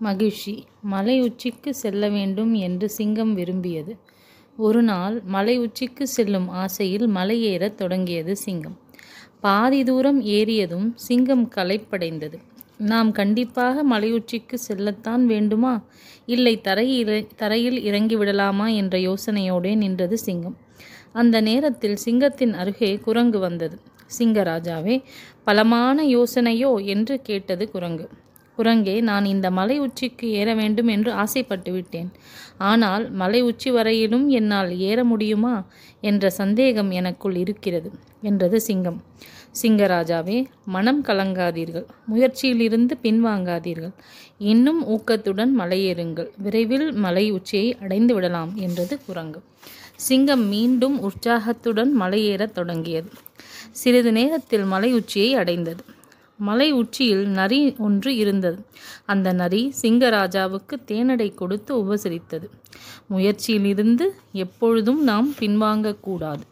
மகிழ்ச்சி. மலை உச்சிக்கு செல்ல வேண்டும் என்று சிங்கம் விரும்பியது. ஒரு நாள் மலை உச்சிக்கு செல்லும் ஆசையில் மலையேறத் தொடங்கியது சிங்கம். பாதி தூரம் ஏறியதும் சிங்கம் களைப்படைந்தது. நாம் கண்டிப்பாக மலை உச்சிக்கு செல்லத்தான் வேண்டுமா? இல்லை தரையில் தரையில் இறங்கிவிடலாமா என்ற யோசனையோடே நின்றது சிங்கம். அந்த நேரத்தில் சிங்கத்தின் அருகே குரங்கு வந்தது. சிங்கராஜாவே பலமான யோசனையோ? என்று கேட்டது குரங்கு. குரங்கே நான் இந்த மலை உச்சிக்கு ஏற வேண்டும் என்று ஆசைப்பட்டு விட்டேன். ஆனால் மலை உச்சி வரையிலும் என்னால் ஏற முடியுமா என்ற சந்தேகம் எனக்குள் இருக்கிறது என்றது சிங்கம். சிங்கராஜாவே மனம் கலங்காதீர்கள் முயற்சியிலிருந்து பின்வாங்காதீர்கள் இன்னும் ஊக்கத்துடன் மலையேறுங்கள் விரைவில் மலை உச்சியை அடைந்து விடலாம் என்றது குரங்கு. சிங்கம் மீண்டும் உற்சாகத்துடன் மலையேறத் தொடங்கியது. சிறிது நேரத்தில் மலை உச்சியை அடைந்தது. மலை உச்சியில் நரி ஒன்று இருந்தது. அந்த நரி சிங்கராஜாவுக்கு தேனடை கொடுத்து உபசரித்தது. முயற்சியிலிருந்து எப்பொழுதும் நாம் பின்வாங்கக்கூடாது